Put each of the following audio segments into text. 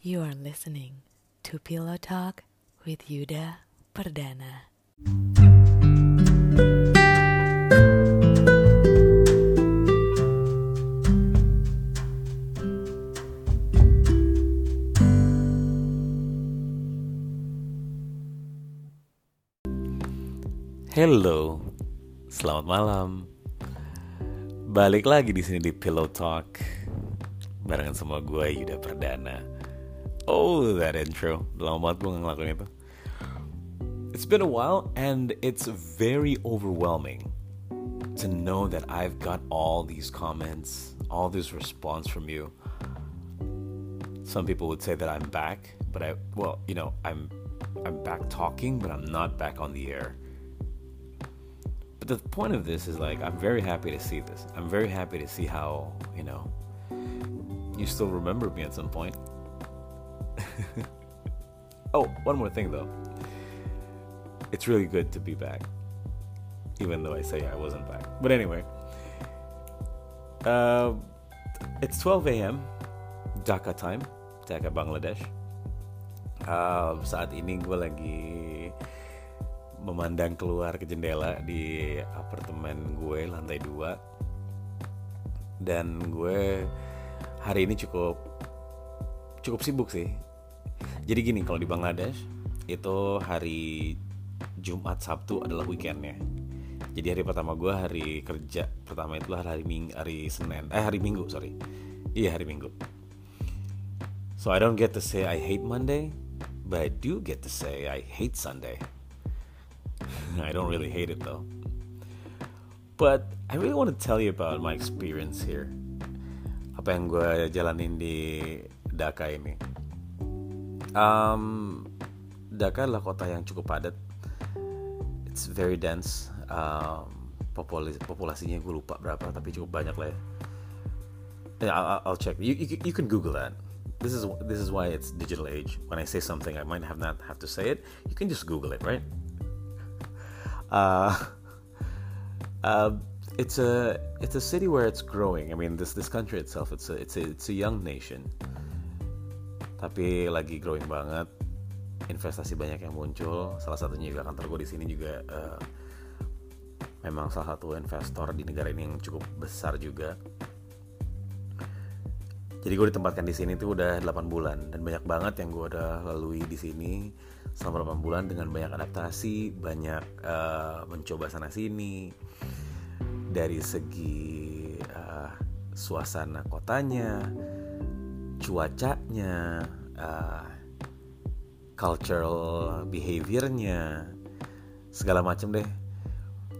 You are listening to Pillow Talk with Yuda Perdana. Hello, selamat malam. Balik lagi di sini di Pillow Talk barengan sama gue Yuda Perdana. Oh, that intro. It's been a while and it's very overwhelming to know that I've got all these comments, all this response from you. Some people would say that I'm back, but I well, you know, I'm I'm back talking, but I'm not back on the air. But the point of this is like I'm very happy to see this. I'm very happy to see how, you know, you still remember me at some point. oh, one more thing though. It's really good to be back. Even though I say I wasn't back. But anyway. Uh, it's 12 a.m. Dhaka time, Dhaka Bangladesh. Uh, saat ini gue lagi memandang keluar ke jendela di apartemen gue lantai 2 dan gue hari ini cukup cukup sibuk sih jadi gini kalau di Bangladesh itu hari Jumat Sabtu adalah weekendnya jadi hari pertama gue hari kerja pertama itu hari Ming hari Senin eh hari Minggu sorry iya hari Minggu so I don't get to say I hate Monday but I do get to say I hate Sunday I don't really hate it though. But I really want to tell you about my experience here. Apa yang gue jalanin di Dhaka ini. Um, Dhaka adalah kota yang cukup padat. It's very dense. Um, populasi populasinya gue lupa berapa, tapi cukup banyak lah ya. Yeah, I'll, I'll check. You, you you can Google that. This is this is why it's digital age. When I say something, I might have not have to say it. You can just Google it, right? uh, uh, it's a it's a city where it's growing. I mean, this this country itself, it's a it's a it's a young nation. Tapi lagi growing banget. Investasi banyak yang muncul. Salah satunya juga kantor gue di sini juga uh, memang salah satu investor di negara ini yang cukup besar juga. Jadi gue ditempatkan di sini tuh udah 8 bulan dan banyak banget yang gue udah lalui di sini selama 8 bulan dengan banyak adaptasi, banyak uh, mencoba sana sini dari segi uh, suasana kotanya, cuacanya, uh, cultural behaviornya, segala macem deh.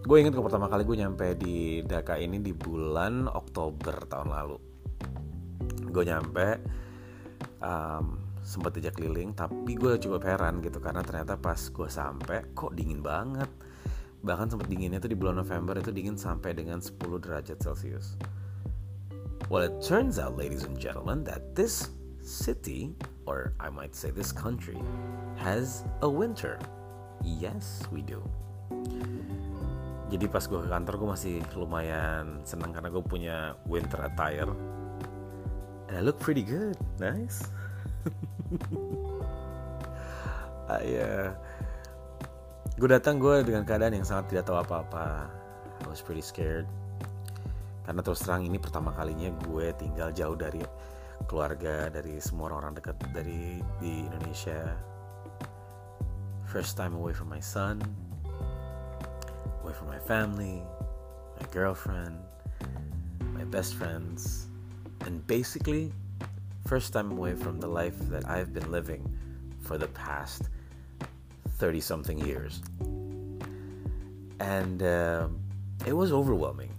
Gue inget ke pertama kali gue nyampe di Dhaka ini di bulan Oktober tahun lalu. Gue nyampe um, sempat diajak keliling tapi gue cukup heran gitu karena ternyata pas gue sampai kok dingin banget bahkan sempat dinginnya tuh di bulan November itu dingin sampai dengan 10 derajat celcius well it turns out ladies and gentlemen that this city or I might say this country has a winter. Yes we do. Jadi pas gue ke kantor gue masih lumayan senang karena gue punya winter attire. And I look pretty good. Nice. Uh, ya gue datang gue dengan keadaan yang sangat tidak tahu apa-apa. I was pretty scared karena terus terang ini pertama kalinya gue tinggal jauh dari keluarga dari semua orang-orang dekat dari di Indonesia first time away from my son away from my family my girlfriend my best friends and basically first time away from the life that I've been living for the past 30 something years. And uh, it was overwhelming.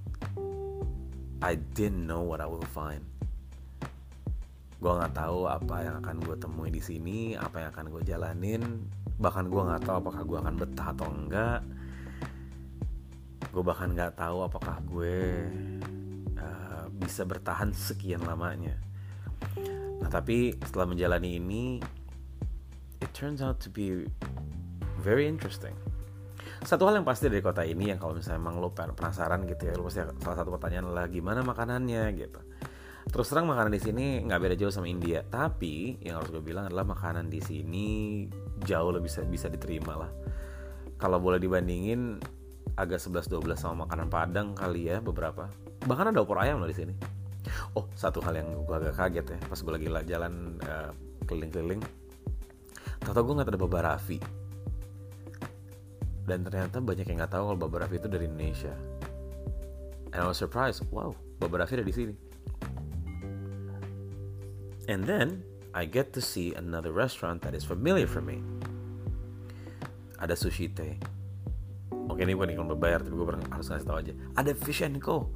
I didn't know what I will find. Gue nggak tahu apa yang akan gue temui di sini, apa yang akan gue jalanin. Bahkan gue nggak tahu apakah gue akan betah atau enggak. Gue bahkan nggak tahu apakah gue uh, bisa bertahan sekian lamanya. Nah tapi setelah menjalani ini, it turns out to be very interesting. Satu hal yang pasti dari kota ini yang kalau misalnya emang lo penasaran gitu ya, lo pasti salah satu pertanyaan adalah gimana makanannya gitu. terus terang makanan di sini nggak beda jauh sama India tapi yang harus gue bilang adalah makanan di sini jauh lebih bisa bisa diterima lah. Kalau boleh dibandingin agak 11-12 sama makanan Padang kali ya beberapa. Bahkan ada opor ayam loh di sini. Oh satu hal yang gue agak kaget ya pas gue lagi jalan uh, keliling-keliling. Tau gue nggak ada Baba Raffi dan ternyata banyak yang nggak tahu kalau Baba Raffi itu dari Indonesia. And I was surprised wow Baba Raffi ada di sini. And then I get to see another restaurant that is familiar for me. Ada sushi teh. Oke ini bukan iklan berbayar tapi gue harus ngasih tau aja. Ada fish and co.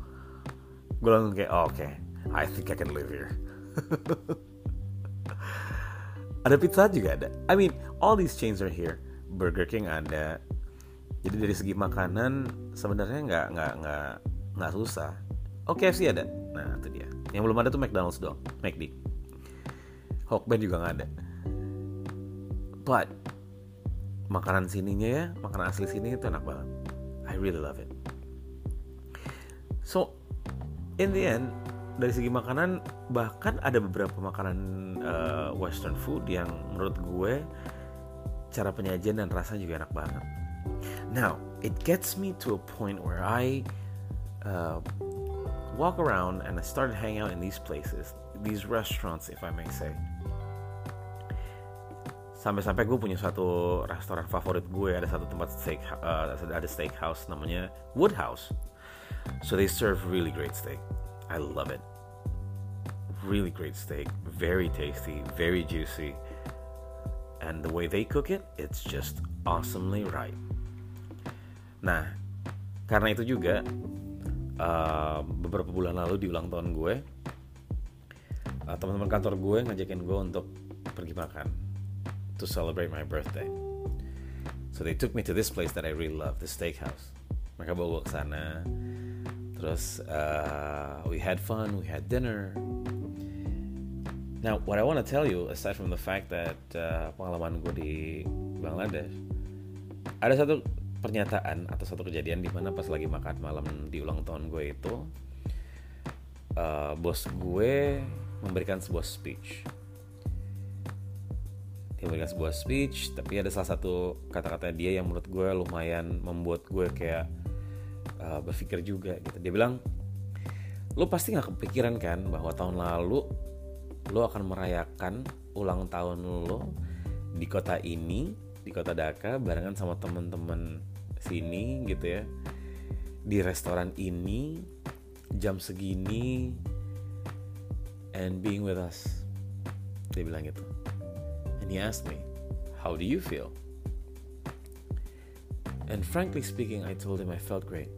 Gue langsung kayak oh, oke. Okay. I think I can live here. Ada pizza juga ada. I mean all these chains are here. Burger King ada jadi dari segi makanan sebenarnya nggak nggak nggak nggak susah. Oh KFC ada? Nah itu dia. Yang belum ada tuh McDonald's doang McD. Hokben juga nggak ada. But makanan sininya ya makanan asli sini itu enak banget. I really love it. So in the end dari segi makanan bahkan ada beberapa makanan uh, western food yang menurut gue cara penyajian dan rasanya juga enak banget now it gets me to a point where I uh, walk around and I started hanging out in these places these restaurants if I may say. Sampai-sampai gue punya satu restoran favorit gue ada satu tempat steak uh, ada steakhouse namanya Woodhouse. So they serve really great steak. I love it. Really great steak very tasty very juicy. And the way they cook it it's just awesomely right nah karena itu juga uh, beberapa bulan lalu di ulang tahun gue uh, teman-teman kantor gue ngajakin gue untuk pergi makan to celebrate my birthday. So they took me to this place that I really love, the steakhouse. Mereka bawa gue ke sana. Terus uh, we had fun, we had dinner. Now, what I want to tell you, aside from the fact that uh, pengalaman gue di Bangladesh, ada satu pernyataan atau satu kejadian di mana pas lagi makan malam di ulang tahun gue itu, uh, bos gue memberikan sebuah speech. Dia memberikan sebuah speech tapi ada salah satu kata-kata dia yang menurut gue lumayan membuat gue kayak uh, berpikir juga gitu. Dia bilang lo pasti nggak kepikiran kan bahwa tahun lalu lo akan merayakan ulang tahun lo di kota ini di kota Dhaka barengan sama temen-temen sini gitu ya di restoran ini jam segini and being with us dia bilang gitu and he asked me, How do you feel? And frankly speaking, I told him I felt great.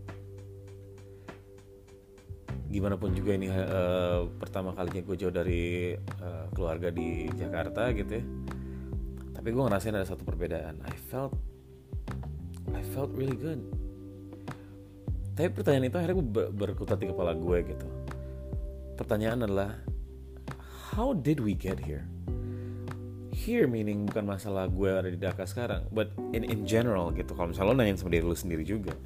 Gimana pun juga ini uh, pertama kalinya gue jauh dari uh, keluarga di Jakarta gitu ya. Tapi gue ngerasain ada satu perbedaan. I felt, felt really good. Tapi pertanyaan itu akhirnya gue berkutat di kepala gue gitu. Pertanyaan adalah, how did we get here? here meaning bukan masalah gue ada di Dhaka sekarang but in in general gitu kalau misalnya lo nanyain sama diri lo sendiri juga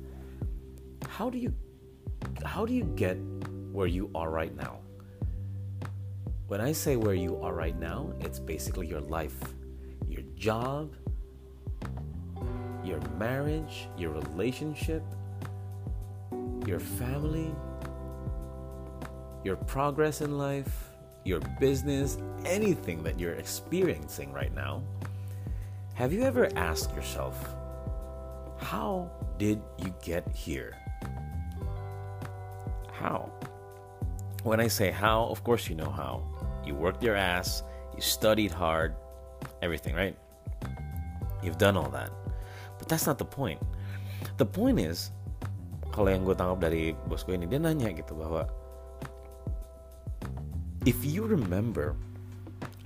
how do you how do you get where you are right now when I say where you are right now it's basically your life your job your marriage your relationship your family your progress in life your business, anything that you're experiencing right now, have you ever asked yourself, how did you get here? How? When I say how, of course you know how. You worked your ass, you studied hard, everything, right? You've done all that. That's not the point. The point is, kalau yang gue tangkap dari bos gue ini, dia nanya gitu bahwa if you remember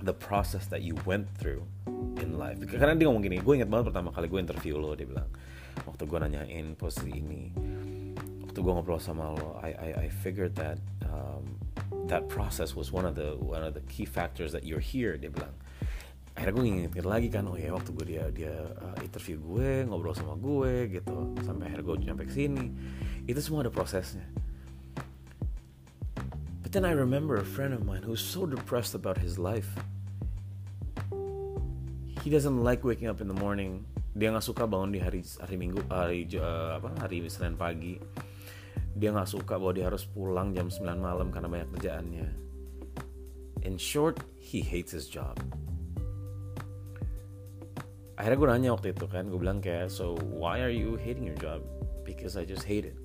the process that you went through in life karena dia ngomong gini gue inget banget pertama kali gue interview lo dia bilang waktu gue nanyain posisi ini waktu gue ngobrol sama lo I I, I figured that um, that process was one of the one of the key factors that you're here dia bilang akhirnya gue ngingetin lagi kan oh ya waktu gue dia dia uh, interview gue ngobrol sama gue gitu sampai akhirnya gue nyampe sini itu semua ada prosesnya then I remember a friend of mine who's so depressed about his life. He doesn't like waking up in the morning. Dia nggak suka bangun di hari hari Minggu, hari uh, apa hari Senin pagi. Dia nggak suka bahwa dia harus pulang jam 9 malam karena banyak kerjaannya. In short, he hates his job. Akhirnya gue nanya waktu itu kan, gue bilang kayak, so why are you hating your job? Because I just hate it.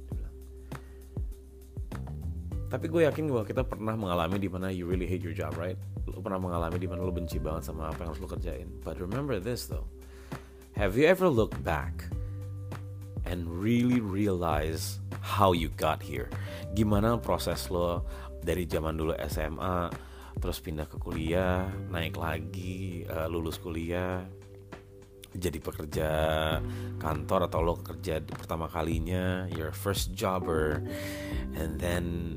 Tapi gue yakin bahwa kita pernah mengalami di mana you really hate your job, right? Lo pernah mengalami di mana lo benci banget sama apa yang harus lo kerjain. But remember this though. Have you ever looked back and really realize how you got here? Gimana proses lo dari zaman dulu SMA, terus pindah ke kuliah, naik lagi, uh, lulus kuliah, jadi pekerja kantor atau lo kerja pertama kalinya, your first jobber, and then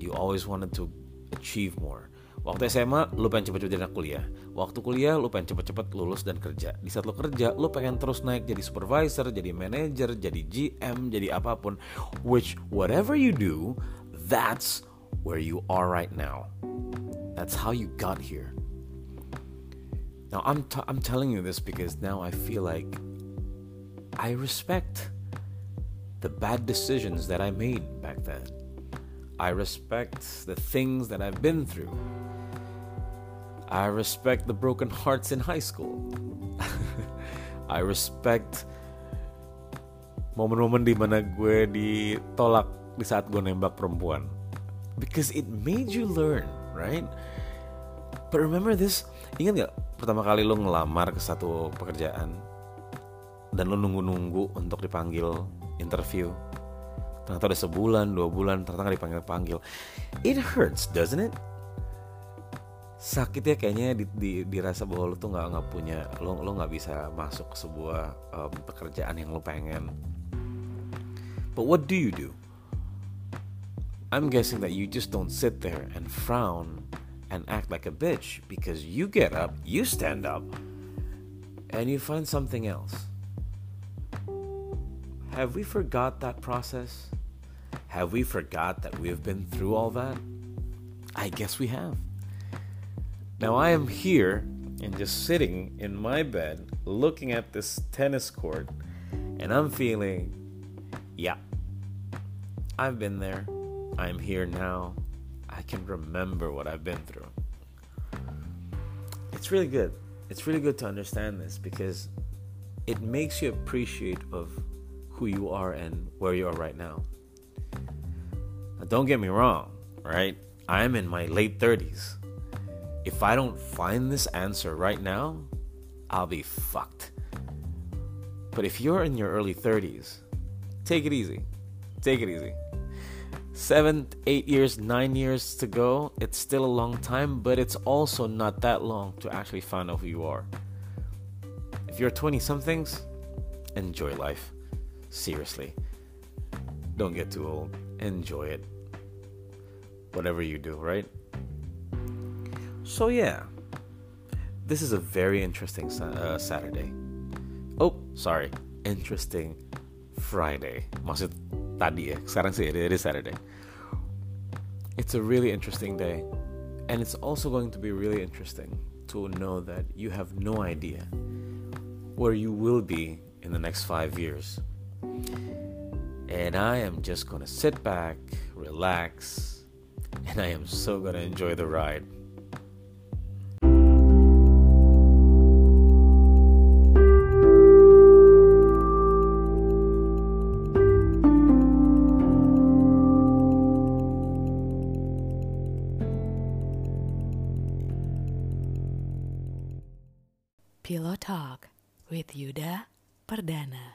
you always wanted to achieve more. Waktu SMA, lu pengen cepet-cepet jadi kuliah. Waktu kuliah, lu pengen cepet-cepet lulus dan kerja. Di saat lu kerja, lu pengen terus naik jadi supervisor, jadi manager, jadi GM, jadi apa pun. Which, whatever you do, that's where you are right now. That's how you got here. Now, I'm, t- I'm telling you this because now I feel like I respect the bad decisions that I made back then. I respect the things that I've been through. I respect the broken hearts in high school. I respect momen-momen di mana gue ditolak di saat gue nembak perempuan. Because it made you learn, right? But remember this, ingat gak pertama kali lo ngelamar ke satu pekerjaan dan lo nunggu-nunggu untuk dipanggil interview? Ternyata udah sebulan dua bulan ternyata nggak dipanggil panggil. It hurts doesn't it? Sakitnya kayaknya di, di, dirasa bahwa lo tuh nggak nggak punya lo lo nggak bisa masuk ke sebuah um, pekerjaan yang lo pengen. But what do you do? I'm guessing that you just don't sit there and frown and act like a bitch because you get up, you stand up, and you find something else. Have we forgot that process? Have we forgot that we have been through all that? I guess we have. Now I am here and just sitting in my bed looking at this tennis court and I'm feeling, yeah, I've been there. I'm here now. Can remember what I've been through. It's really good. It's really good to understand this because it makes you appreciate of who you are and where you are right now. now don't get me wrong, right? I'm in my late 30s. If I don't find this answer right now, I'll be fucked. But if you're in your early 30s, take it easy. Take it easy. Seven, eight years, nine years to go, it's still a long time, but it's also not that long to actually find out who you are. If you're 20 somethings, enjoy life. Seriously. Don't get too old. Enjoy it. Whatever you do, right? So, yeah. This is a very interesting uh, Saturday. Oh, sorry. Interesting Friday. Maksud tadi ya. Sekarang sih it is Saturday. It's a really interesting day. And it's also going to be really interesting to know that you have no idea where you will be in the next five years. And I am just gonna sit back, relax, and I am so gonna enjoy the ride. Pillow